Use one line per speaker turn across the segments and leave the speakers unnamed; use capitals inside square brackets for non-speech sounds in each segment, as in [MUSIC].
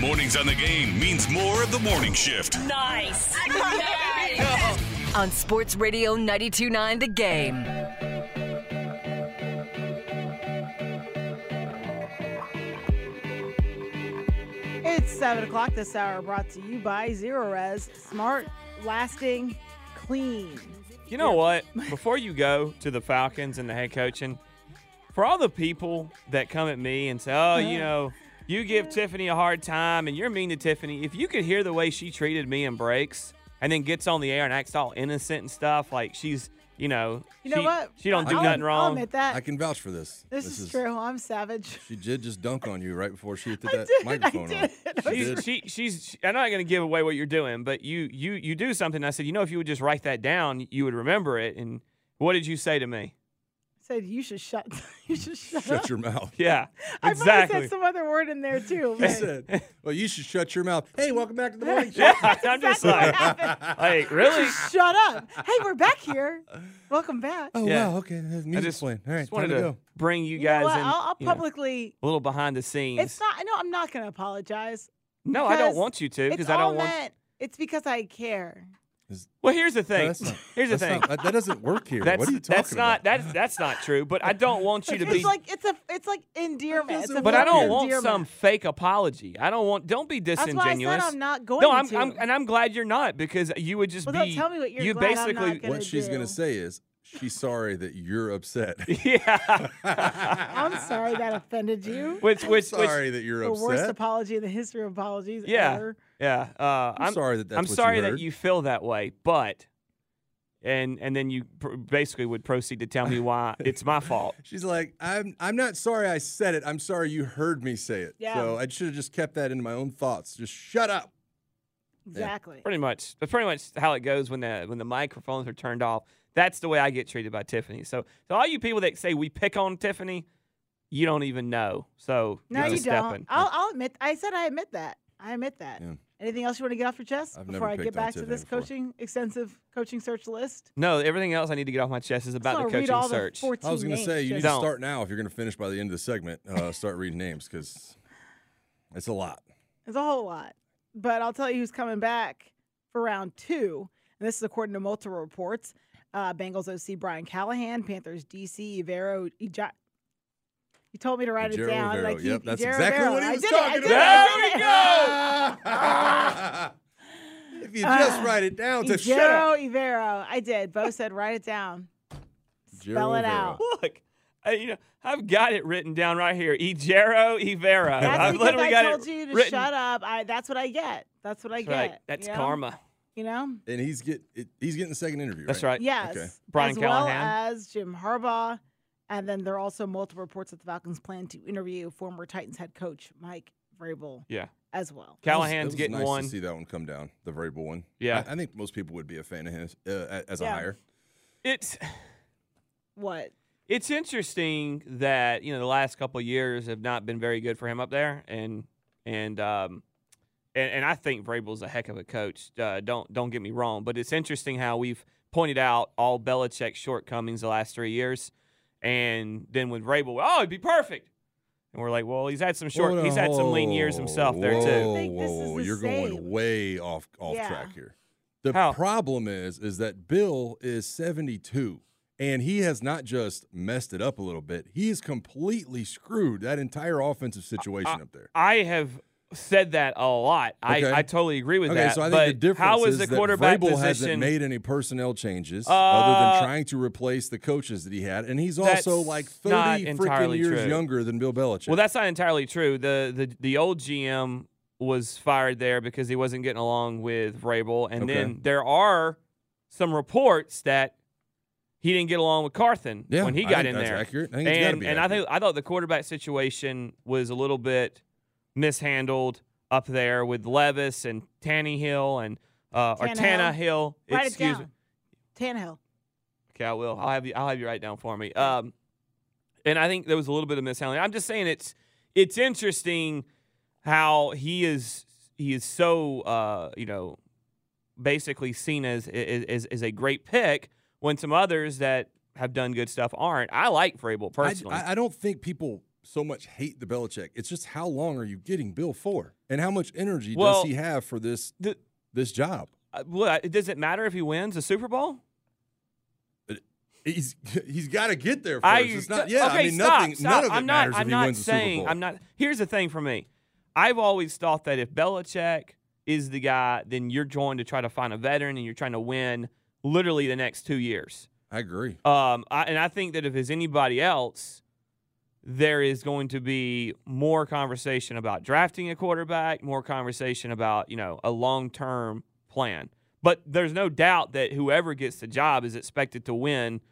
Mornings on the game means more of the morning shift.
Nice. [LAUGHS] On Sports Radio 92.9 The Game.
It's 7 o'clock this hour, brought to you by Zerorez. Smart, lasting, clean.
You know what? [LAUGHS] Before you go to the Falcons and the head coaching, for all the people that come at me and say, "Oh, you know, you give Tiffany a hard time and you're mean to Tiffany," if you could hear the way she treated me in breaks and then gets on the air and acts all innocent and stuff, like she's, you know,
You know
she,
what?
she don't do
I'll-
nothing
I'll
wrong.
admit that.
I can vouch for this.
this, is, true. I'm savage.
She did just dunk on you right before she hit [LAUGHS] that
did, I
microphone on.
did. I
She
She's,
did.
she, she's. She, I'm not going to give away what you're doing, but you, you, you do something. I said, you know, if you would just write that down, you would remember it. And what did you say to me?
Said you should shut. [LAUGHS] You should shut,
Shut
up.
your mouth.
Yeah, [LAUGHS]
I
exactly.
probably said some other word in there too.
He said, "Well, you should shut your mouth." Hey, welcome back to the morning [LAUGHS] show.
yeah, I'm just
exactly what
like,
happened.
like really.
Shut up. Hey, we're back here. Welcome back.
Oh
Yeah.
wow, okay. The
I
music's
just,
playing. All right,
just
time
wanted
to
to
go.
bring you
You know
guys in.
I'll, I'll
you know,
publicly.
a little behind the scenes.
It's not. No, I'm not going to apologize.
no, I don't want you to because I don't want.
meant. It's because I care.
Well, here's the thing.
that's not- [LAUGHS]
here's the thing.
not- that, that doesn't work here.
That's
what are you talking
that's not
about?
that's that's not true. But I don't want you to
It's
be.
like it's a. It's like endearment. It's a
but I don't want
endearment.
some fake apology. I don't want. Don't be disingenuous.
That's why I
disingenuous.
said I'm not going
no, I'm,
to.
I'm and I'm glad you're not because you would just
Well,
be.
tell me what you're
you
glad I'm
basically.
not gonna
What she's gonna say is she's sorry that you're upset. [LAUGHS]
yeah.
I'm sorry that offended you. [LAUGHS]
which which
sorry that you're
the worst apology in the history of apologies
Yeah.
ever.
yeah. Uh,
I'm sorry that that's
I'm
what you
sorry that you feel that way, but. And and then you pr- basically would proceed to tell me why [LAUGHS] it's my fault.
She's like, I'm I'm not sorry I said it. I'm sorry you heard me say it.
Yeah.
So I should have just kept that in my own thoughts. Just shut up.
Exactly.
Pretty much. That's pretty much how it goes when the when the microphones are turned off. That's the way I get treated by Tiffany. So, so all you people that say we pick on Tiffany, you don't even know. So
No,
you're
you
just stepping.
don't. I'll, I'll admit. I said I admit that. I admit that.
Yeah.
Anything else you want to get off your chest
I've
before I get back to this
before.
coaching extensive coaching search list?
No, everything else I need to get off my chest is about the
wanna read
coaching
all the
search.
14
I was gonna say you need to
Don't.
start now if you're gonna finish by the end of the segment. Uh, [LAUGHS] start reading names because it's a lot.
It's a whole lot. But I'll tell you who's coming back for round two. And this is according to multiple reports. Uh, Bengals OC Brian Callahan, Panthers DC Ivero Ija- You told me to write it down. and I
Yep, that's
Ejiro
exactly
Evero.
what he was
did it, I
talking
it, I
about.
did it. [LAUGHS]
if you just write it down to shut up.
Ivero. I did. Bo said write it down. Spell it
Evero.
out.
Look, I, you know, I've got it written down right here. Ijero Ivera.
That's
I've
because
literally
I
got
told
it
you to
written.
shut up. I, that's what I get. That's what I
That's
get.
right. That's
you know?
karma.
You know?
And he's get it, he's getting the second interview.
That's
right.
right.
Yes.
Okay.
Brian
as
Callahan.
well as Jim Harbaugh. And then there are also multiple reports that the Falcons plan to interview former Titans head coach Mike Vrabel
Yeah.
as well.
It was-
Callahan's
it was
getting
nice
one.
To see that one come down, the Vrabel one.
Yeah.
I, I think most people would be a fan of his uh, as a
Yeah.
hire.
It's
What?
it's interesting that you know the last couple of years have not been very good for him up there, and and um, and, and I think Vrabel's a heck of a coach. Uh, don't don't get me wrong, but it's interesting how we've pointed out all Belichick's shortcomings the last three years, and then with Vrabel, oh, it'd be perfect, and we're like, well, he's had some short,
Hold
he's had some lean years himself there too.
think
Whoa,
the
you're going way off off
Yeah.
track here. The
How?
problem is is that Bill is 72 And he has not just messed it up a little bit; he has completely screwed that entire offensive situation up there.
I have said that a lot.
Okay.
I, I totally agree with
Okay,
that.
so I think
but
the difference
how is
is
the
that
quarterback
Vrabel
position?
hasn't made any personnel changes other
Uh,
than trying to replace the coaches that he had, and he's also like thirty freaking years
true.
younger than Bill Belichick.
well, that's not entirely true. The the the old GM was fired there because he wasn't getting along with Vrabel, and
Okay.
then there are some reports that he didn't get along with Carthon
Yeah,
when he got in there.
accurate. I think it's gotta
and and I think I thought the quarterback situation was a little bit mishandled up there with Levis and Tannehill and uh, or
Tannehill.
Tannehill.
Write it
excuse me.
Tannehill.
Okay, I will. I'll have you. I'll have you write down for me. Um, and I think there was a little bit of mishandling. I'm just saying it's it's interesting how he is he is so uh, you know basically seen as, as as a great pick when some others that have done good stuff aren't. I like Vrabel
I,
personally.
I, I don't think people so much hate the Belichick. It's just how long are you getting Bill for, and how much energy
Well,
does he have for this
the,
this job?
uh, well, does it matter if he wins a Super Bowl?
He's [LAUGHS] he's got to get there first.
I,
it's not. Yeah,
okay,
I mean
stop,
nothing.
stop.
None of it
I'm not,
matters
I'm
if he wins the
saying,
Super Bowl.
I'm not. Here's the thing for me. I've always thought that if Belichick is the guy, then you're going to try to find a veteran and you're trying to win literally the next two years.
I agree.
Um, I, and I think that if it's anybody else, there is going to be more conversation about drafting a quarterback, more conversation about you know a long term plan. But there's no doubt that whoever gets the job is expected to win.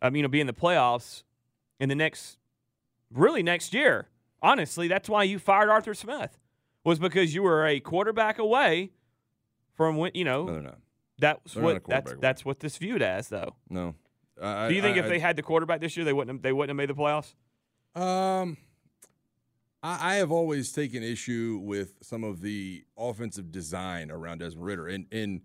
Um, you know, be in the playoffs in the next, really next year. Honestly, that's why you fired Arthur Smith was because you were a quarterback away from when you know
No,
that's
They're
what that's
away.
that's what this viewed as though.
No. I,
Do you think
I,
if
I-
they had the quarterback this year, they wouldn't have, they wouldn't have made the playoffs?
Um, I, I have always taken issue with some of the offensive design around Desmond Ridder, and and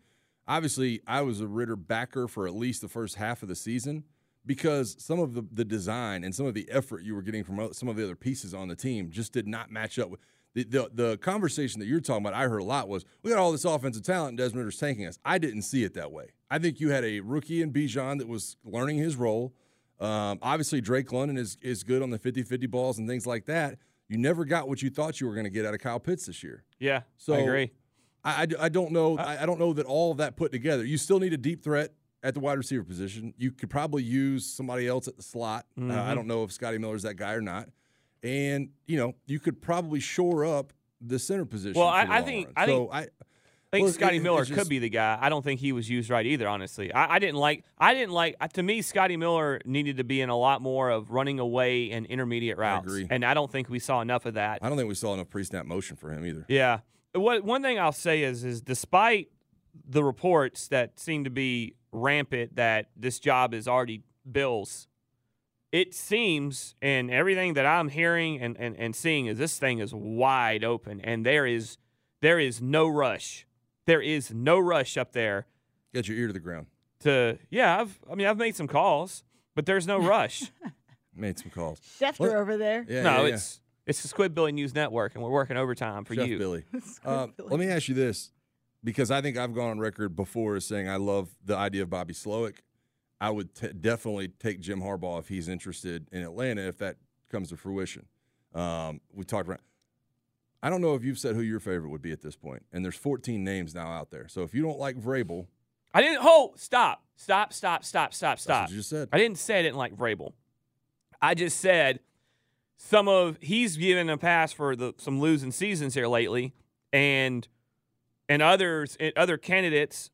obviously I was a Ridder backer for at least the first half of the season because some of the the design and some of the effort you were getting from some of the other pieces on the team just did not match up with. The, the, the conversation that you're talking about, I heard a lot was we got all this offensive talent and Desmond Ridder's tanking us. I didn't see it that way. I think you had a rookie in Bijan that was learning his role. Um, obviously, Drake London is, is good on the 50 50 balls and things like that. You never got what you thought you were going to get out of Kyle Pitts this year.
Yeah,
So
I agree.
I, I, I don't know. I, I don't know that all of that put together. You still need a deep threat at the wide receiver position. You could probably use somebody else at the slot. Uh,
Mm-hmm.
I don't know if Scotty Miller's that guy or not. And you know, you could probably shore up the center position.
Well, I- I think-
run.
I think-
I,
I think
well,
Scotty
it-
Miller
it's
could be the guy. I don't think he was used right either. Honestly, I, I didn't like. I didn't like. Uh, to me, Scotty Miller needed to be in a lot more of running away and intermediate routes,
agree.
and I don't think we saw enough of that.
I don't think we saw enough pre-snap motion for him either.
Yeah. What one thing I'll say is is despite the reports that seem to be rampant that this job is already Bill's, it seems and everything that I'm hearing and, and, and seeing is this thing is wide open and there is there is no rush. There is no rush up there
Get your ear to the ground.
to yeah, I've I mean I've made some calls, but there's no rush. [LAUGHS]
Made some calls.
Schefter over there.
Yeah,
no,
yeah, yeah.
it's it's the Squid Billy News Network and we're working overtime for
Chef
you.
Billy. [LAUGHS]
Squid
Uh,
Billy.
let me ask you this, because I think I've gone on record before as saying I love the idea of Bobby Slowik. I would t- definitely take Jim Harbaugh if he's interested in Atlanta if that comes to fruition. Um, we talked about. I don't know if you've said who your favorite would be at this point, and there's 14 names now out there. So if you don't like Vrabel,
I didn't hold stop. Stop, stop, stop, stop, stop.
you just said.
I didn't say I didn't like Vrabel. I just said some of he's given a pass for the some losing seasons here lately, and and others and other candidates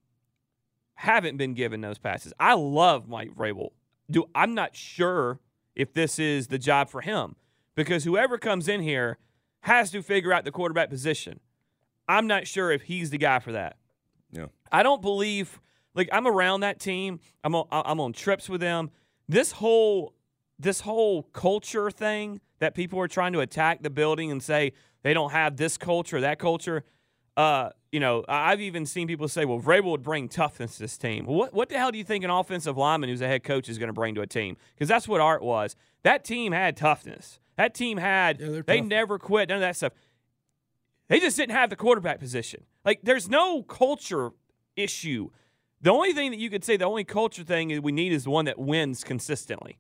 haven't been given those passes. I love Mike Vrabel. Do I'm not sure if this is the job for him because whoever comes in here has to figure out the quarterback position. I'm not sure if he's the guy for that.
Yeah.
I don't believe like I'm around that team. I'm on I'm on trips with them. This whole this whole culture thing that people are trying to attack the building and say they don't have this culture, that culture. Uh, you know, I've even seen people say, "Well, Vrabel would bring toughness to this team." What what the hell do you think an offensive lineman who's a head coach is going to bring to a team? Because that's what Art was. That team had toughness. That team had.
Yeah, they're
they
tough.
never quit. None of that stuff. They just didn't have the quarterback position. Like, there's no culture issue The only thing that you could say, the only culture thing we need is the one that wins consistently.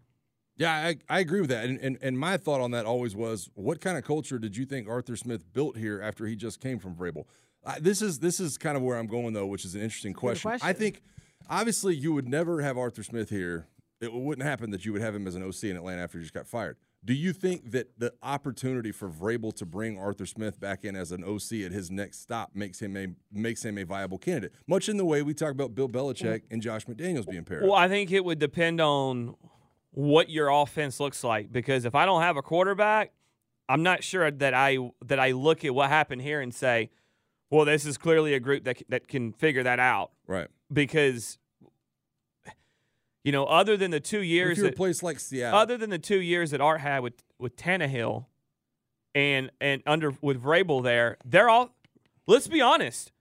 Yeah, I, I agree with that. And, and and my thought on that always was, what kind of culture did you think Arthur Smith built here after he just came from Vrabel? Uh, this is this is kind of where I'm going though, which is an interesting question.
question.
I think obviously you would never have Arthur Smith here. It wouldn't happen that you would have him as an OC in Atlanta after he just got fired. Do you think that the opportunity for Vrabel to bring Arthur Smith back in as an OC at his next stop makes him a makes him a viable candidate? Much in the way we talk about Bill Belichick and Josh McDaniels being paired.
Well, I think it would depend on what your offense looks like because if I don't have a quarterback, I'm not sure that I that I look at what happened here and say, well, this is clearly a group that that can figure that out
right.
because you know, other than the two
If
years
a
that,
place like Seattle,
other than the two years that Art had with with Tannehill and and under with Vrabel there, they're all. Let's be honest.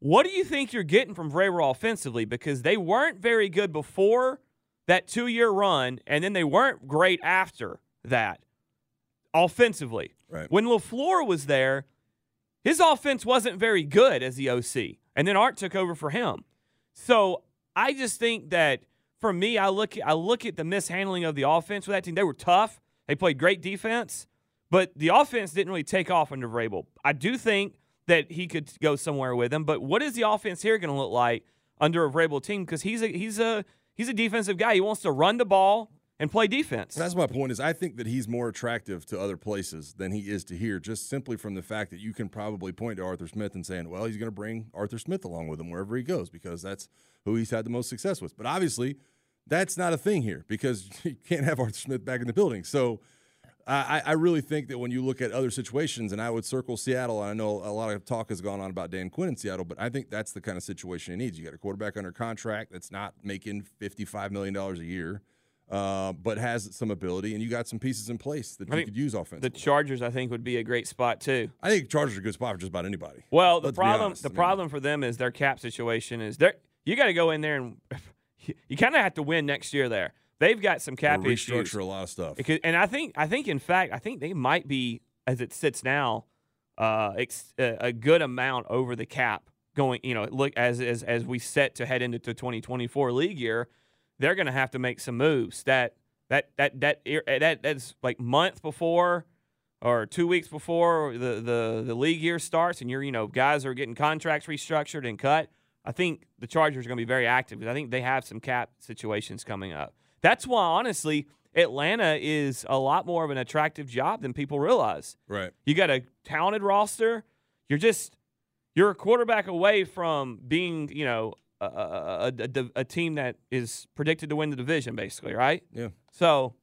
What do you think you're getting from Vrabel offensively? Because they weren't very good before that two year run, and then they weren't great after that offensively.
Right.
When LaFleur was there, his offense wasn't very good as the OC, and then Art took over for him. So I just think that for me, I look I look at the mishandling of the offense with that team. They were tough. They played great defense, but the offense didn't really take off under Vrabel. I do think that he could go somewhere with him, but what is the offense here going to look like under a Vrabel team? Because he's a he's a he's a defensive guy. He wants to run the ball and play defense.
That's my point. Is I think that he's more attractive to other places than he is to here, just simply from the fact that you can probably point to Arthur Smith and saying, "Well, he's going to bring Arthur Smith along with him wherever he goes because that's who he's had the most success with." But obviously, that's not a thing here because [LAUGHS] you can't have Arthur Smith back in the building. So. I, I really think that when you look at other situations, and I would circle Seattle, and I know a lot of talk has gone on about Dan Quinn in Seattle, but I think that's the kind of situation he needs. You got a quarterback under contract that's not making $55 million a year, uh, but has some ability, and you got some pieces in place that
I
you could use offensively. the.
Chargers, I think, would be a great spot too.
I think Chargers are a good spot for just about anybody.
Well, the
Let's
problem the
I mean-
problem for them is their cap situation is they you got to go in there and [LAUGHS] you kind of have to win next year there. They've got some cap
They'll
issues.
restructure a lot of stuff.
Because, and I think I think in fact I think they might be as it sits now uh, ex, a good amount over the cap going. You know, look as as as we set to head into the 2024 league year, they're going to have to make some moves. That that that that eh, that that's like month before or two weeks before the the the league year starts, and you're you know guys are getting contracts restructured and cut. I think the Chargers are going to be very active because I think they have some cap situations coming up. That's why, honestly, Atlanta is a lot more of an attractive job than people realize.
right.
You got a talented roster. You're just you're a quarterback away from being, you know, a, a, a, a team that is predicted to win the division, basically, right?
Yeah.
So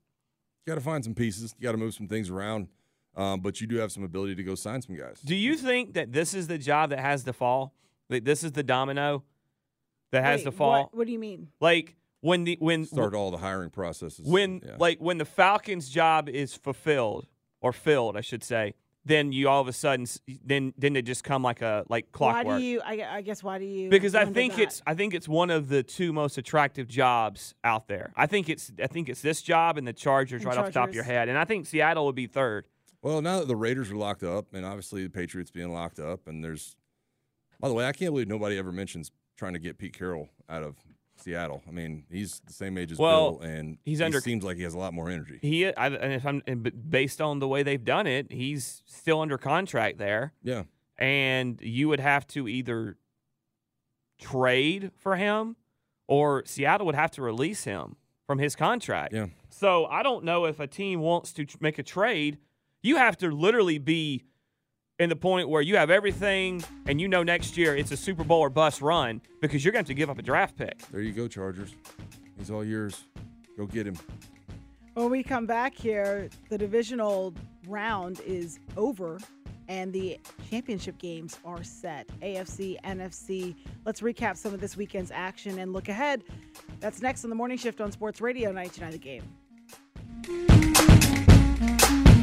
You got to find some pieces. You got to move some things around. Um, but you do have some ability to go sign some guys.
Do you think that this is the job that has to fall? That this is the domino that has
Wait,
to fall?
What, what do you mean?
Like when the when
Start all the hiring processes.
when
Yeah.
like when the Falcons' job is fulfilled or filled, I should say, then you all of a sudden s- then then they just come like a like clockwork.
Why do you? I, I guess why do you?
because I think
that?
it's I think it's one of the two most attractive jobs out there. I think it's I think it's this job and the Chargers
And
right off the top of your head, and I think Seattle would be third.
Well, now that the Raiders are locked up, and obviously the Patriots being locked up, and there's, by the way, I can't believe nobody ever mentions trying to get Pete Carroll out of Seattle. I mean, he's the same age as
Well,
Bill, and
he's
he
under-
seems like he has a lot more energy.
He I, and if I'm and based on the way they've done it, he's still under contract there.
Yeah,
and you would have to either trade for him or Seattle would have to release him from his contract.
yeah.
So I don't know if a team wants to make a trade. You have to literally be in the point where you have everything and you know next year it's a Super Bowl or bust run because you're going to have to give up a draft pick.
There you go, Chargers. He's all yours. Go get him.
When we come back here, the divisional round is over and the championship games are set. AFC, NFC. Let's recap some of this weekend's action and look ahead. That's next on the morning shift on Sports Radio 99 The Game.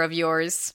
of yours.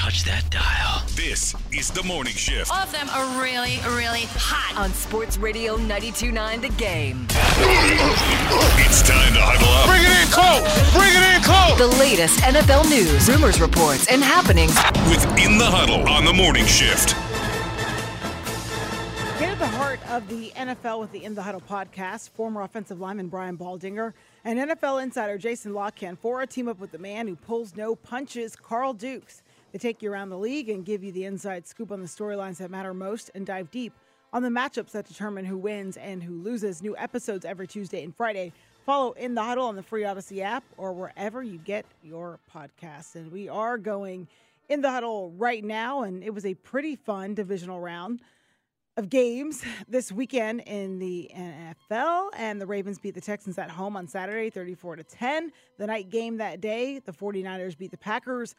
Don't touch that dial.
This is the morning shift.
All of them are really, really hot. On Sports Radio 92.9 The Game.
It's time to huddle up.
Bring it in close. Bring it in close.
The latest NFL news, rumors, reports, and happenings.
Within the Huddle on the morning shift.
Get at the heart of the NFL with the In the Huddle podcast. Former offensive lineman Brian Baldinger and NFL insider Jason La Canfora team up with the man who pulls no punches, Carl Dukes. They take you around the league and give you the inside scoop on the storylines that matter most and dive deep on the matchups that determine who wins and who loses. New episodes every Tuesday and Friday. Follow In the Huddle on the free Odyssey app or wherever you get your podcasts. And we are going in the huddle right now, and it was a pretty fun divisional round of games [LAUGHS] this weekend in the NFL and the Ravens beat the Texans at home on Saturday 34 to 10. The night game that day, the 49ers beat the Packers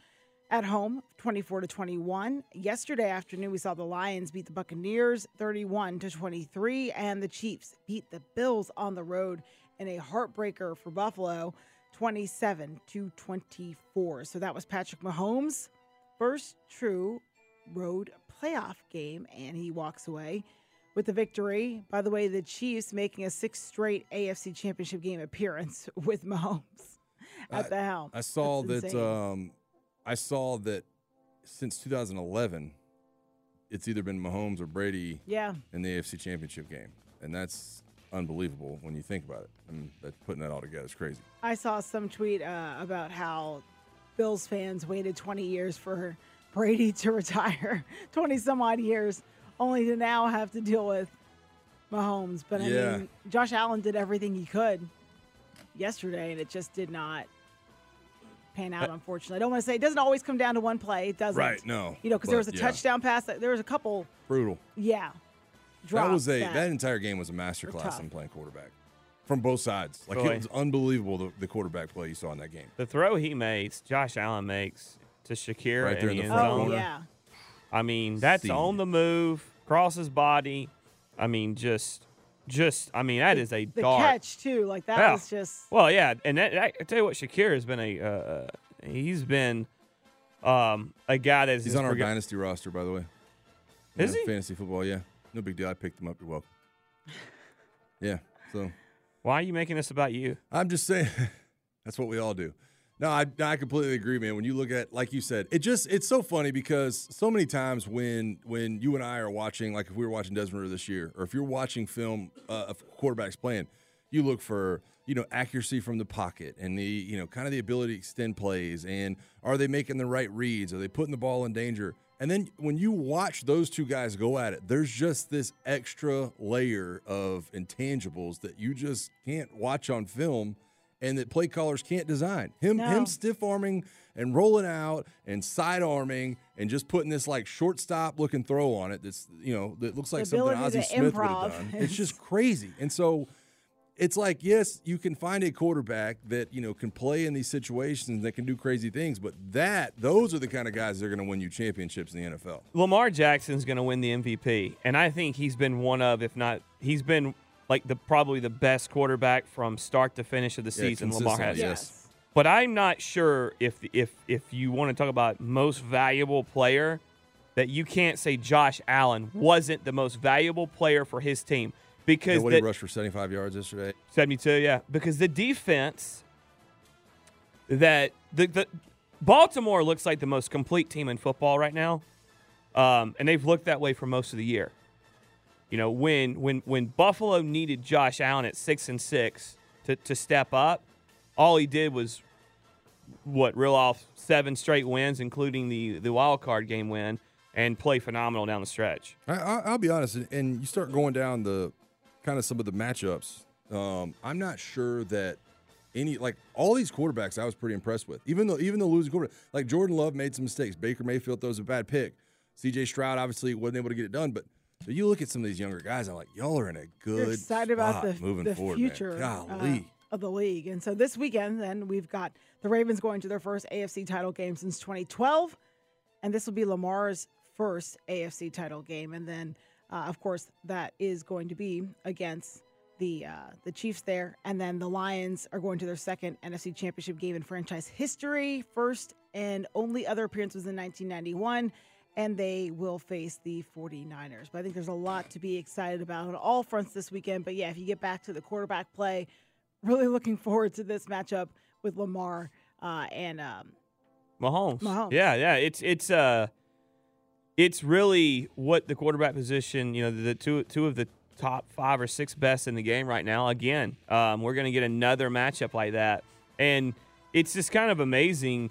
at home 24 to 21. Yesterday afternoon we saw the Lions beat the Buccaneers 31 to 23 and the Chiefs beat the Bills on the road in a heartbreaker for Buffalo 27 to 24. So that was Patrick Mahomes first true road playoff game, and he walks away with the victory. By the way, the Chiefs making a sixth straight AFC Championship game appearance [LAUGHS] with Mahomes at
I-
the helm.
I saw
That's
that. Um, I saw that since 2011, it's either been Mahomes or Brady
yeah,
in the AFC Championship game, and that's unbelievable when you think about it. I mean, that putting that all together is crazy.
I saw some tweet uh, about how Bills fans waited 20 years for Brady to retire, [LAUGHS] 20 some odd years, only to now have to deal with Mahomes. But I
Yeah.
mean, Josh Allen did everything he could yesterday, and it just did not pan out. Uh, unfortunately, I don't want to say it doesn't always come down to one play. It doesn't.
Right, no,
You know, because there was a
yeah.
touchdown pass. That, there was a couple.
Brutal.
Yeah.
that was a that.
that-
entire game was a masterclass
tough.
in playing quarterback from both sides. Like
Boy.
it was unbelievable the, the quarterback play you saw in that game.
The throw he makes, Josh Allen makes to Shakir
Right there
in
in
the
the front
Oh
zone.
corner.
Oh, yeah.
I mean, that's
Seed.
on the move, cross his body. I mean, just, just. I mean, that is a
The
dart.
catch too, like that
Yeah.
was just.
Well, yeah, and that, I, I tell you what, Shakir has been a. Uh, uh, he's been um, a guy that's
He's
just
on our
forget-
dynasty roster, by the way.
Is
Yeah,
he?
Fantasy football, yeah. No big deal. I picked him up. You're welcome. [LAUGHS] Yeah. So
Why are you making this about you?
I'm just saying [LAUGHS] that's what we all do. No, I, I completely agree, man. When you look at, like you said, it just it's so funny because so many times when when you and I are watching, like if we were watching Desmond this year, or if you're watching film uh, of quarterbacks playing, you look for you know accuracy from the pocket and the you know kind of the ability to extend plays and are they making the right reads? Are they putting the ball in danger? And then when you watch those two guys go at it, there's just this extra layer of intangibles that you just can't watch on film and that play callers can't design. Him
No.
him stiff arming and rolling out and side arming and just putting this like shortstop looking throw on it that's you know that looks like
The
something
ability
Ozzie Smith would have done. [LAUGHS] It's just crazy. And so it's like yes, you can find a quarterback that you know can play in these situations that can do crazy things, but that those are the kind of guys that are going to win you championships in the NFL.
Lamar Jackson's going to win the MVP, and I think he's been one of, if not, he's been like the probably the best quarterback from start to finish of the
Yeah,
season. Lamar has.
yes.
But I'm not sure if if if you want to talk about most valuable player, that you can't say Josh Allen wasn't the most valuable player for his team because
Yeah, what he
the-
rushed for 75 yards yesterday.
72, yeah. Because the defense that the, the Baltimore looks like the most complete team in football right now. Um, and they've looked that way for most of the year. You know, when when when Buffalo needed Josh Allen at six and six to, to step up, all he did was what reel off seven straight wins, including the the wild card game win, and play phenomenal down the stretch.
I, I, I'll be honest, and- you start going down the kind of some of the matchups. Um, I'm not sure that any like all these quarterbacks I was pretty impressed with. Even though even the losing quarterback, like Jordan Love made some mistakes. Baker Mayfield throws a bad pick. C.J. Stroud obviously wasn't able to get it done, but. So you look at some of these younger guys, I'm like, y'all are in a good
You're excited about the,
moving
the
forward,
future uh, of the league. And so this weekend, then we've got the Ravens going to their first AFC title game since 2012, and this will be Lamar's first AFC title game. And then, uh, of course, that is going to be against the uh, the Chiefs there, and then the Lions are going to their second NFC Championship game in franchise history, first and only other appearance was in 1991 and they will face the 49ers. But I think there's a lot to be excited about on all fronts this weekend. But yeah, if you get back to the quarterback play, [LAUGHS] really looking forward to this matchup with Lamar uh, and um,
Mahomes.
Mahomes.
Yeah, yeah. It's it's uh it's really what the quarterback position, you know, the two two of the top five or six best in the game right now. Again, um, we're gonna get another matchup like that. And it's just kind of amazing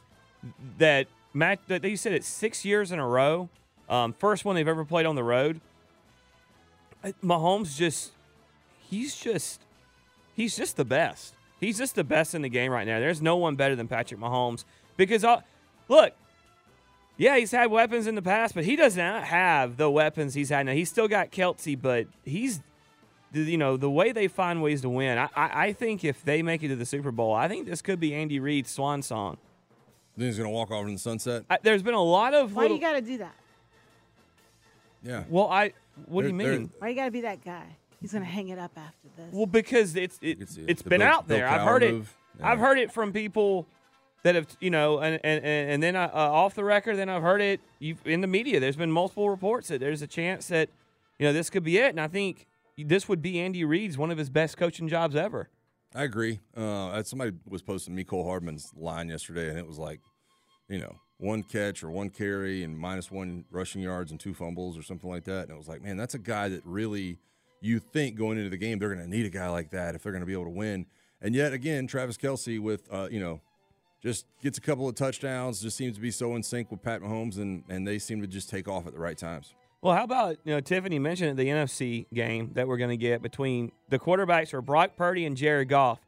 that Matt you said it's six years in a row. Um, first one they've ever played on the road. Mahomes just he's just he's just the best. He's just the best in the game right now. There's no one better than Patrick Mahomes because uh, look, yeah, he's had weapons in the past, but he does not have the weapons he's had now. He's still got Kelce, but he's you know the way they find ways to win. I, I, I think if they make it to the Super Bowl, I think this could be Andy Reid's swan song.
Then he's gonna walk off in the sunset.
I, there's been a lot of
why
little,
you got to do that?
Yeah.
well, I what do you
There- there-
mean?
Why you got to be that guy? He's going to hang it up after this.
Well, because it's it,
can see it.
it's
The
been
Bill-
out there. I've
Cowher
heard it.
move.
I've heard it from people that have you know, and and and and then uh, uh, off the record, then I've heard it you in the media. There's been multiple reports that there's a chance that you know this could be it, and I think this would be Andy Reid's one of his best coaching jobs ever.
I agree. Uh, somebody was posting me Cole Hardman's line yesterday, and it was like, you know, one catch or one carry and minus one rushing yards and two fumbles or something like that. And it was like, man, that's a guy that really you think going into the game they're going to need a guy like that if they're going to be able to win. And yet again, Travis Kelce with uh, you know, just gets a couple of touchdowns, just seems to be so in sync with Pat Mahomes, and and they seem to just take off at the right times.
Well, how about you know Tiffany mentioned the NFC game that we're going to get between the quarterbacks are Brock Purdy and Jared Goff,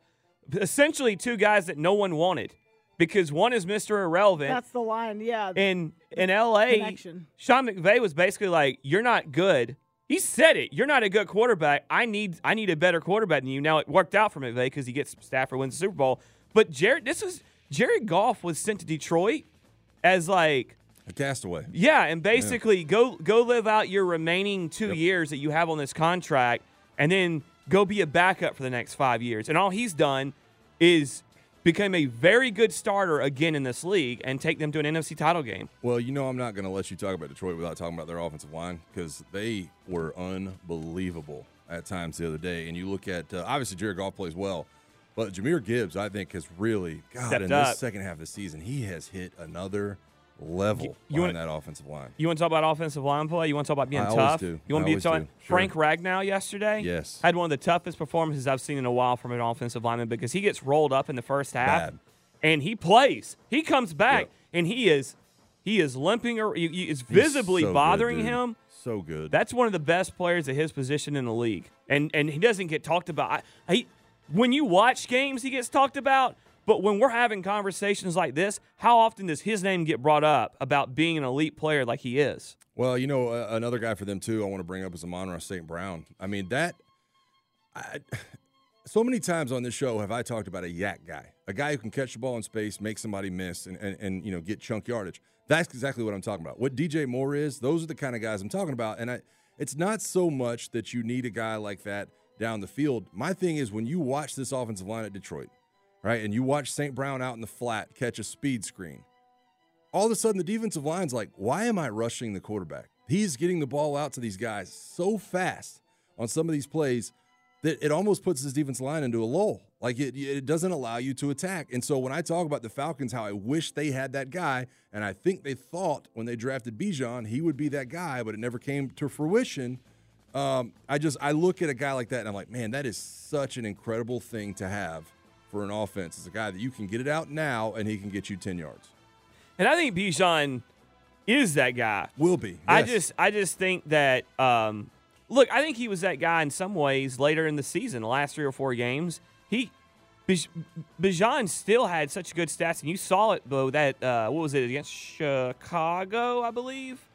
essentially two guys that no one wanted because one is Mr. Irrelevant.
That's the line. Yeah.
in in LA,
Connection.
Sean McVay was basically like, "You're not good." He said it. You're not a good quarterback. I need I need a better quarterback than you. Now it worked out for McVay because he gets Stafford wins the Super Bowl. But Jared, this was Jared Goff was sent to Detroit as like
A castaway.
yeah, and basically go go live out your remaining two
Yep.
years that you have on this contract, and then go be a backup for the next five years. And all he's done is become a very good starter again in this league and take them to an NFC title game.
Well, you know, I'm not going to let you talk about Detroit without talking about their offensive line because they were unbelievable at times the other day. And you look at uh, obviously Jared Goff plays well, but Jahmyr Gibbs, I think, has really God
Stepped
in
up.
this second half of the season. He has hit another level
you
behind
wanna-
that offensive line.
You want to talk about offensive line play? You want to talk about being
I
tough? You want to be talking.
Sure.
Frank Ragnow yesterday?
Yes.
Had one of the toughest performances I've seen in a while from an offensive lineman because he gets rolled up in the first half
Bad.
and he plays. He comes back and he is he is limping or he- is visibly
so
bothering
dude.
him.
So good.
That's one of the best players at his position in the league, and and he doesn't get talked about. I, he, when you watch games, he gets talked about. But when we're having conversations like this, how often does his name get brought up about being an elite player like he is?
Well, you know, uh, another guy for them too. I want to bring up is Amon St. Brown. I mean that. I, so many times on this show have I talked about a YAC guy, a guy who can catch the ball in space, make somebody miss, and, and, and you know get chunk yardage. That's exactly what I'm talking about. What DJ Moore is, those are the kind of guys I'm talking about. And I, it's not so much that you need a guy like that down the field. My thing is when you watch this offensive line at Detroit, right, and you watch St. Brown out in the flat catch a speed screen, all of a sudden the defensive line's like, why am I rushing the quarterback? He's getting the ball out to these guys so fast on some of these plays that it almost puts this defense line into a lull. Like it, it doesn't allow you to attack. And so when I talk about the Falcons, how I wish they had that guy, and I think they thought when they drafted Bijan he would be that guy, but it never came to fruition. Um, I just I look at a guy like that and I'm like, man, that is such an incredible thing to have for an offense. It's a guy that you can get it out now and he can get you ten yards.
And I think Bijan is that guy.
Will be.
I just I just think that um, look, I think he was that guy in some ways later in the season, the last three or four games. He Bij- Bijan still had such good stats, and you saw it though. That uh, what was it against Chicago, I believe?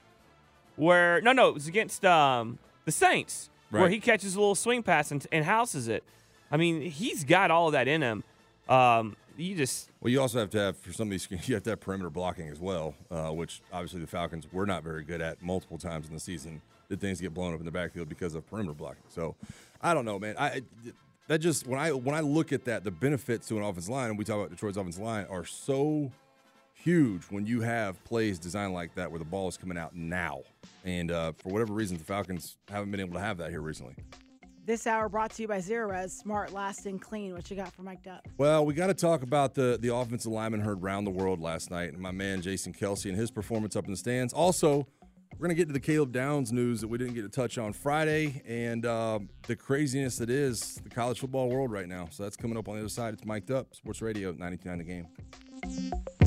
Where no, no, it was against um, the Saints, where he catches a little swing pass and, and houses it. I mean, he's got all of that in him. Um, you just
Well, you also have to have for some of these [LAUGHS] you have to have perimeter blocking as well, uh, which obviously the Falcons were not very good at multiple times in the season. Did things get blown up in the backfield because of perimeter blocking? So, I don't know, man. I that just when I when I look at that, the benefits to an offensive line, and we talk about Detroit's offensive line, are so huge when you have plays designed like that where the ball is coming out now. And uh, for whatever reason, the Falcons haven't been able to have that here recently.
This hour brought to you by Zerorez, smart, lasting, clean. What you got for Mike Up?
Well, we got to talk about the the offensive lineman heard round the world last night, and my man Jason Kelce and his performance up in the stands. Also, we're gonna get to the Caleb Downs news that we didn't get to touch on Friday, and uh, the craziness that is the college football world right now. So that's coming up on the other side. It's mic'd up, Sports Radio 99 the game.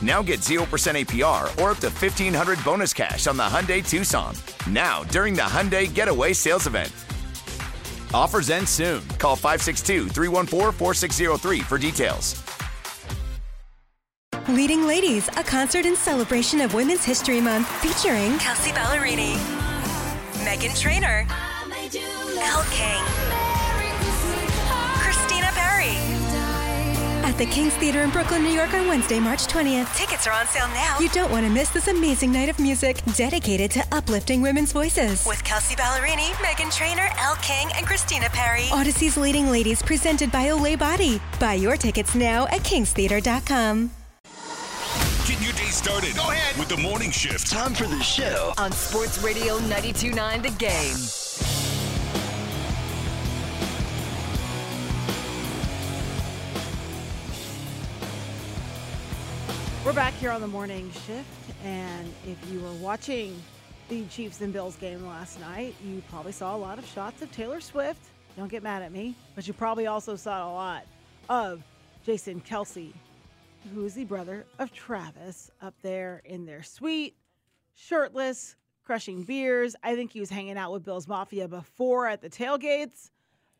Now get 0% APR or up to 1500 bonus cash on the Hyundai Tucson. Now, during the Hyundai Getaway Sales Event. Offers end soon. Call 562 314 4603 for details.
Leading Ladies, a concert in celebration of Women's History Month featuring Kelsea Ballerini, Meghan Trainor, Elle King, the King's Theater in Brooklyn, New York on Wednesday, March 20th. Tickets are on sale now. You don't want to miss this amazing night of music dedicated to uplifting women's voices. With Kelsea Ballerini, Meghan Trainor, Elle King, and Christina Perri. Odyssey's Leading Ladies presented by Olay Body. Buy your tickets now at kingstheater.com.
Get your day started. Go ahead with the morning shift.
Time for the show.
On Sports Radio 92.9 The Game.
We're back here on the morning shift, and if you were watching the Chiefs and Bills game last night, you probably saw a lot of shots of Taylor Swift. Don't get mad at me, but you probably also saw a lot of Jason Kelce, who is the brother of Travis, up there in their suite, shirtless, crushing beers. I think he was hanging out with Bill's Mafia before at the tailgates.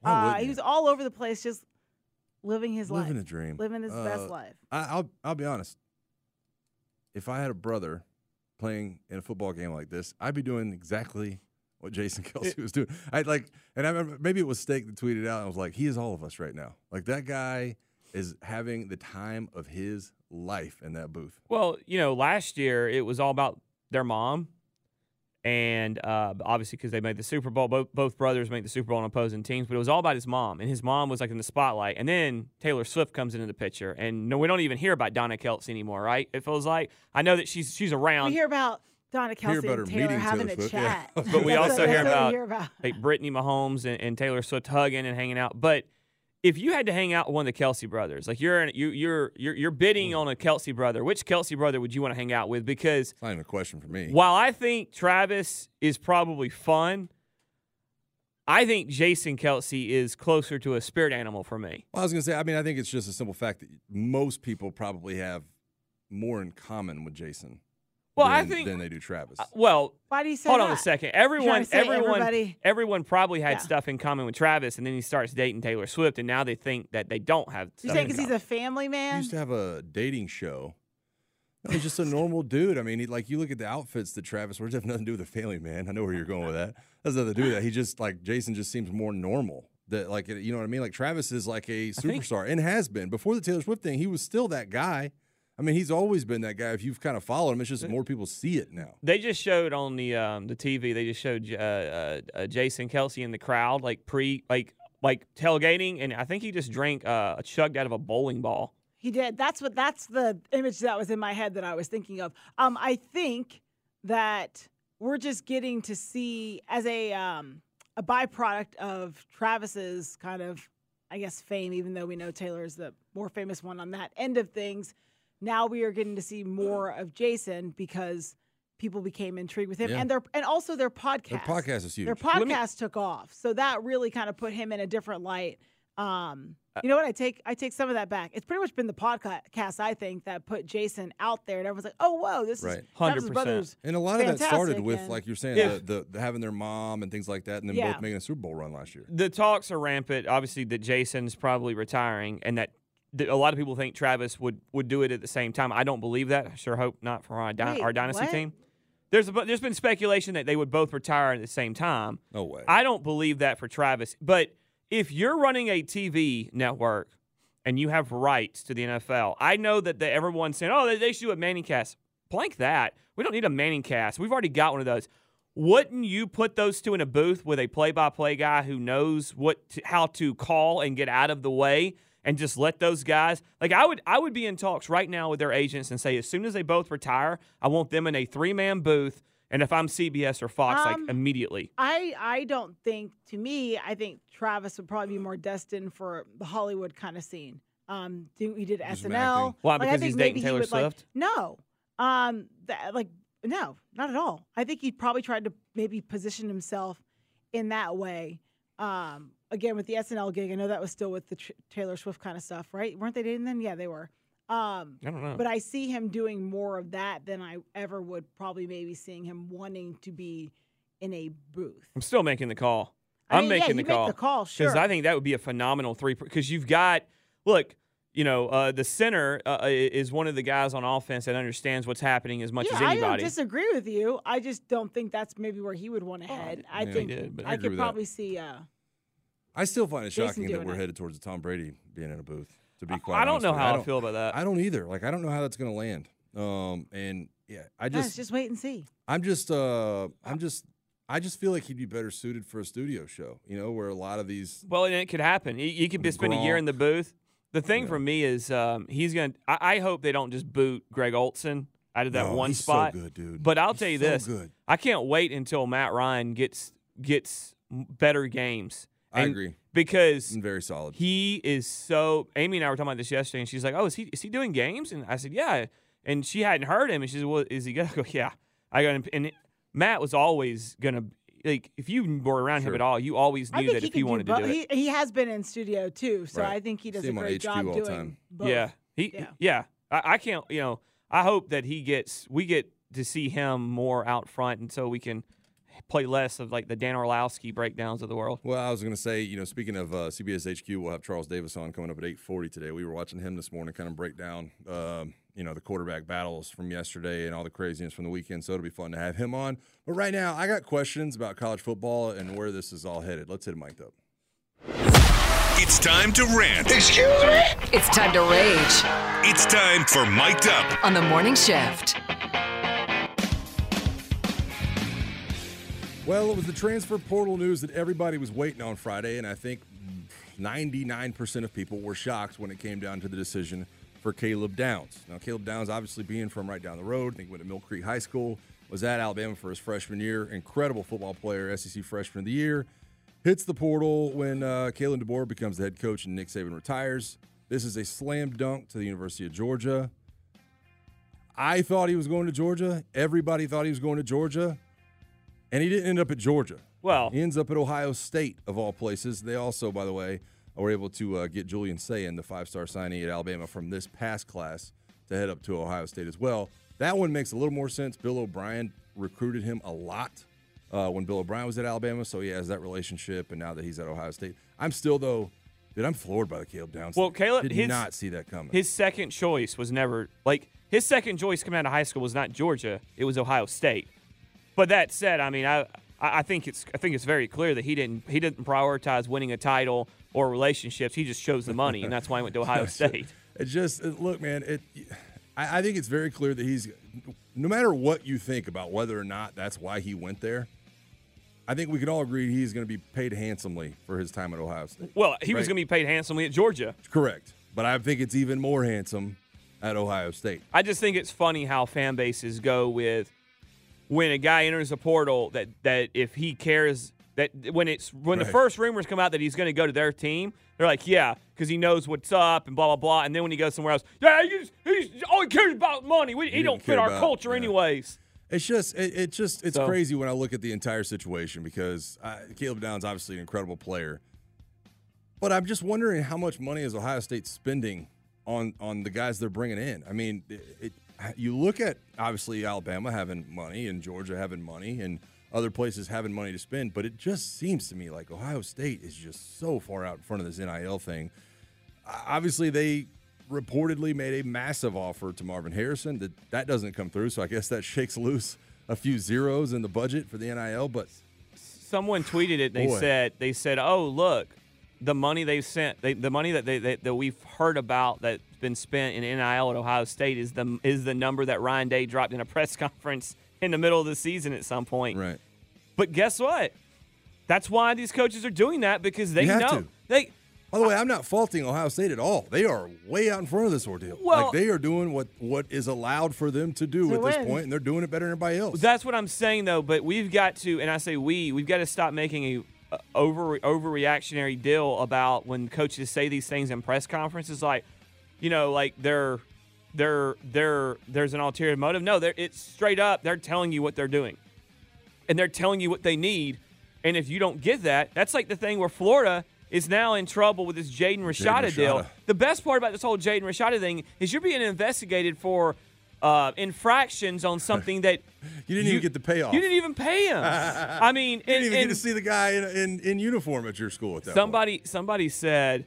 Uh, he was all over the place, just living his life,
Living a dream.
living his best
Uh,
life.
I, I'll I'll be honest. If I had a brother playing in a football game like this, I'd be doing exactly what Jason [LAUGHS] Kelce was doing. I like, and I remember maybe it was Steak that tweeted out. And I was like, he is all of us right now. Like that guy is having the time of his life in that booth.
Well, you know, last year it was all about their mom, and uh, obviously because they made the Super Bowl, both both brothers made the Super Bowl on opposing teams, but it was all about his mom, and his mom was like in the spotlight, and then Taylor Swift comes into the picture, and no, we don't even hear about Donna Kelce anymore, right? It feels like I know that she's she's around.
We hear about Donna Kelce
about her
and Taylor
meeting
having
Taylor
a
Swift, yeah.
chat. [LAUGHS]
But we also hear
that's what we
about,
hear about.
like Brittany Mahomes and, and Taylor Swift hugging and hanging out. But if you had to hang out with one of the Kelce brothers, like you're in, you you're you're you're bidding hmm. on a Kelce brother, which Kelce brother would you want to hang out with? Because
It's not even a question for me.
while I think Travis is probably fun, I think Jason Kelce is closer to a spirit animal for me.
Well, I was going to say, I mean, I think it's just a simple fact that most people probably have more in common with Jason.
Well,
than,
I think-
than they do Travis.
Uh, well,
Why do you say
hold
that?
on a second.
You
Everyone, everyone,
everybody-
everyone probably had
Yeah.
stuff in common with Travis, and then he starts dating Taylor Swift, and now they think that they don't have.
You
stuff
saying
in
because he's a family man?
He
man?
used to have a dating show. No, he's just a normal dude. I mean, he, like you look at the outfits that Travis wears, have nothing to do with the family man. I know where you're going with that. Has nothing to do with that. He just like Jason just seems more normal. That like you know what I mean. Like Travis is like a
think-
superstar and has been before the Taylor Swift thing. He was still that guy. I mean, he's always been that guy. If you've kind of followed him, it's just more people see it now.
They just showed on the um, the TV. They just showed uh, uh, uh, Jason Kelce in the crowd, like pre, like like tailgating, and I think he just drank uh, chugged out of a bowling ball.
He did. That's what. That's the image that was in my head that I was thinking of. Um, I think that we're just getting to see as a um a byproduct of Travis's kind of, I guess, fame. Even though we know Taylor is the more famous one on that end of things, now we are getting to see more of Jason because people became intrigued with him,
Yeah.
and their and also their podcast.
Their podcast is huge.
Their
Let me-
podcast took off, so that really kind of put him in a different light. Um, you know what? I take I take some of that back. It's pretty much been the podcast I think that put Jason out there, and everyone's like, "Oh, whoa, this
Right.
is Travis
100%.
Brothers."
And a lot of that started with,
and-
like you're saying,
Yeah.
the, the, the having their mom and things like that, and then
Yeah.
both making a Super Bowl run last year.
The talks are rampant. Obviously, that Jason's probably retiring, and that, that a lot of people think Travis would would do it at the same time. I don't believe that. I sure hope not for our, dy-
Wait,
our dynasty
what?
team. There's a, there's been speculation that they would both retire at the same time.
No way.
I don't believe that for Travis. But if you're running a TV network and you have rights to the NFL, I know that the, everyone's saying, oh, they, they should do a Manning cast. Blank that. We don't need a Manning cast. We've already got one of those. Wouldn't you put those two in a booth with a play-by-play guy who knows what to, how to call and get out of the way and just let those guys like I would I would be in talks right now with their agents and say as soon as they both retire, I want them in a three-man booth and if I'm CBS or Fox
Um,
like immediately.
I I don't think to me I think Travis would probably be more destined for the Hollywood kind of scene. Um, do, he did
Just some
SNL.
acting.
Why,
Like, I think
he's
maybe
dating
he
Taylor
would, like-
Swift?
no, um, that, like no, not at all. I think he probably tried to maybe position himself in that way. Um, again with the SNL gig, I know that was still with the tr- Taylor Swift kind of stuff, right? Weren't they dating then? Yeah, they were. Um,
I don't know.
but I see him doing more of that than I ever would probably maybe seeing him wanting to be in a booth.
I'm still making the call.
I
I'm
mean, yeah,
making
you
the call.
the call, sure.
I think that would be a phenomenal three. Because you've got, look, you know, uh, the center uh, is one of the guys on offense that understands what's happening as much
yeah,
as
I
anybody.
don't disagree with you. I just don't think that's maybe where he would want to head. I
yeah,
think
did,
I
I, could
with that.
probably see. Uh,
I still find it
Jason
shocking that we're
it.
headed towards Tom Brady being in a booth. To be
I-
quite
I don't
honest
know how I
don't-
feel about that.
I don't either. Like I don't know how that's going to land. Um, and yeah, I
guys,
just,
just wait and see.
I'm just, uh, I'm just, I just feel like he'd be better suited for a studio show. You know, where a lot of these.
well, and it could happen. You, you could be spend a year in the booth. The thing for me is um, he's going to, I hope they don't just boot Greg Olsen out of that
No,
one
he's so
spot.
good, dude.
But I'll
He's
tell you
so
this
good.
I can't wait until Matt Ryan gets gets better games.
I
And-
agree.
Because
And very solid.
He is so. Amy and I were talking about this yesterday, and she's like, "Oh, is he is he doing games?" And I said, "Yeah." And she hadn't heard him, and she said, "Well, is he gonna [LAUGHS] go?" Yeah, I got him. And it- Matt was always gonna like if you were around him at all, you always knew that
he
if he wanted
do
to do it,
He, he has been in studio too, so
Right.
I think he does
See
a great
HQ
job
all
doing
time.
both.
yeah, he
Yeah.
yeah. I, I can't. You know, I hope that he gets. We get to see him more out front, and so we can play less of like the Dan Orlovsky breakdowns of the world.
Well, I was going to say, you know, speaking of uh, CBS HQ, we'll have Charles Davis on coming up at 8:40 today. We were watching him this morning, kind of break down, um, you know, the quarterback battles from yesterday and all the craziness from the weekend. So it'll be fun to have him on. But right now, I got questions about college football and where this is all headed. Let's hit it mic'd up.
It's time to rant.
Excuse me?
It's time to rage
It's time for Mic'd Up.
on the morning shift.
Well, it was the transfer portal news that everybody was waiting on Friday, and I think 99% of people were shocked when it came down to the decision for Caleb Downs. Now, Caleb Downs, obviously being from right down the road, I think went to Mill Creek High School, was at Alabama for his freshman year. Incredible football player, SEC freshman of the year. Hits the portal when uh, Kalen DeBoer becomes the head coach and Nick Saban retires. This is a slam dunk to the University of Georgia. I thought he was going to Georgia. Everybody thought he was going to Georgia. And he didn't end up at Georgia.
Well,
he ends up at Ohio State, of all places. They also, by the way, were able to uh, get Julian Sayin, the five star signee at Alabama from this past class, to head up to Ohio State as well. That one makes a little more sense. Bill O'Brien recruited him a lot uh, when Bill O'Brien was at Alabama, so he has that relationship. And now that he's at Ohio State, I'm still though, dude, I'm floored by the Caleb Downs.
Well, Caleb
did
his,
not see that coming.
His second choice was never like his second choice coming out of high school was not Georgia; it was Ohio State. But that said, I mean, I I think it's I think it's very clear that he didn't he didn't prioritize winning a title or relationships. He just chose the money, and that's why he went to Ohio [LAUGHS] State.
It just it, look, man. It I, I think it's very clear that he's no matter what you think about whether or not that's why he went there. I think we can all agree he's going to be paid handsomely for his time at Ohio State.
Well, he
right?
was going to be paid handsomely at Georgia.
Correct. But I think it's even more handsome at Ohio State.
I just think it's funny how fan bases go with when a guy enters a portal that that if he cares that when it's when
Right.
the first rumors come out that he's going to go to their team, they're like, yeah, because he knows what's up and blah blah blah. And then when he goes somewhere else, yeah, he's, he's all he cares about money. We, he,
didn't
don't fit our
about-
culture
yeah.
anyways.
It's just, it, it just, it's
So-
crazy when I look at the entire situation because uh, Caleb Downs obviously an incredible player, but I'm just wondering how much money is Ohio State spending on on the guys they're bringing in. I mean, it, it, you look at obviously Alabama having money and Georgia having money and other places having money to spend, but it just seems to me like Ohio State is just so far out in front of this NIL thing. Obviously, they reportedly made a massive offer to Marvin Harrison. That that doesn't come through, so I guess that [LAUGHS] shakes loose a few zeros in the budget for the NIL. But
Someone tweeted it. They
Boy.
said they said, oh look, the money they've sent, they, the money that they, they that we've heard about that's been spent in NIL at Ohio State is the is the number that Ryan Day dropped in a [LAUGHS] press conference in the middle of the season at some point.
Right.
But guess what? That's why these coaches are doing that because they
You have
know
to.
they.
by the way, I'm not faulting Ohio State at all. They are way out in front of this ordeal.
Well-
like they are doing what what is allowed for them to do
To
at this
win.
point, and they're doing it better than everybody else.
That's what I'm saying though. But we've got to, and I say we, we've got to stop making a Uh, over overreactionary deal about when coaches say these things in press conferences, like you know, like they're they're they're there's an ulterior motive. No, they're it's straight up. They're telling you what they're doing, and they're telling you what they need. And if you don't get that, that's like the thing where Florida is now in trouble with this Jaden Rashada deal. The best part about this whole Jaden Rashada thing is you're being investigated for uh, infractions on something that [LAUGHS]
you didn't even get the payoff.
You didn't even pay him. [LAUGHS] I mean,
you didn't
and-
even get to see the guy in, in, in uniform at your school at that point.
somebody somebody said,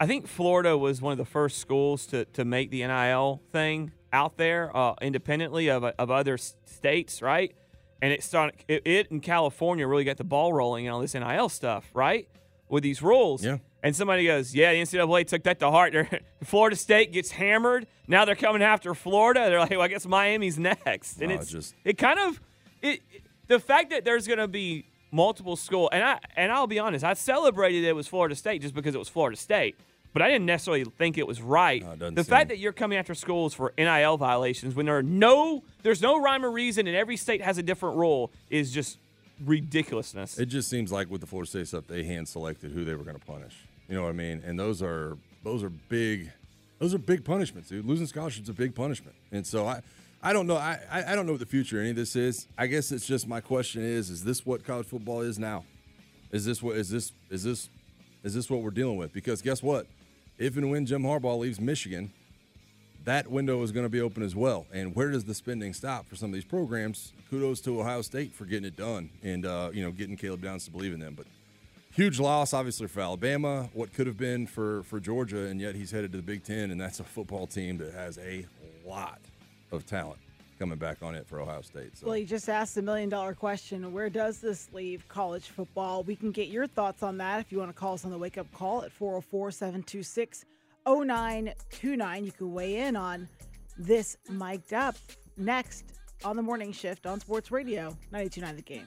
I think Florida was one of the first schools to, to make the NIL thing out there uh, independently of, of other states, right? And it started it, it in California really got the ball rolling on all this NIL stuff, right? With these rules.
Yeah.
And somebody goes, yeah, the NCAA took that to heart. [LAUGHS] Florida State gets hammered. Now they're coming after Florida. They're like, well, I guess Miami's next. And
Oh,
it's
just-
it kind of it the fact that there's going to be multiple school and I and I'll be honest, I celebrated it was Florida State just because it was Florida State, but I didn't necessarily think it was right.
doesn't
the fact that you're coming after schools for NIL violations when there are no there's no rhyme or reason and every state has a different rule is just ridiculousness.
It just seems like with the Florida State stuff, they hand selected who they were going to punish. You know what I mean? And those are those are big, those are big punishments, dude. Losing scholarships a big punishment. And so I, I don't know. I, I don't know what the future of any of this is. I guess it's just my question is: Is this what college football is now? Is this what is this is this is this what we're dealing with? Because guess what? If and when Jim Harbaugh leaves Michigan, that window is going to be open as well. And where does the spending stop for some of these programs? Kudos to Ohio State for getting it done and uh, you know getting Caleb Downs to believe in them. But huge loss, obviously for Alabama. What could have been for for Georgia, and yet he's headed to the Big Ten, and that's a football team that has a lot of talent coming back on it for Ohio State. So
Well, you just asked the million dollar question. Where does this leave college football? We can get your thoughts on that if you want to call us on the wake up call at 404 726 0929. You can weigh in on this mic'd up next on the morning shift on Sports Radio 929 The Game.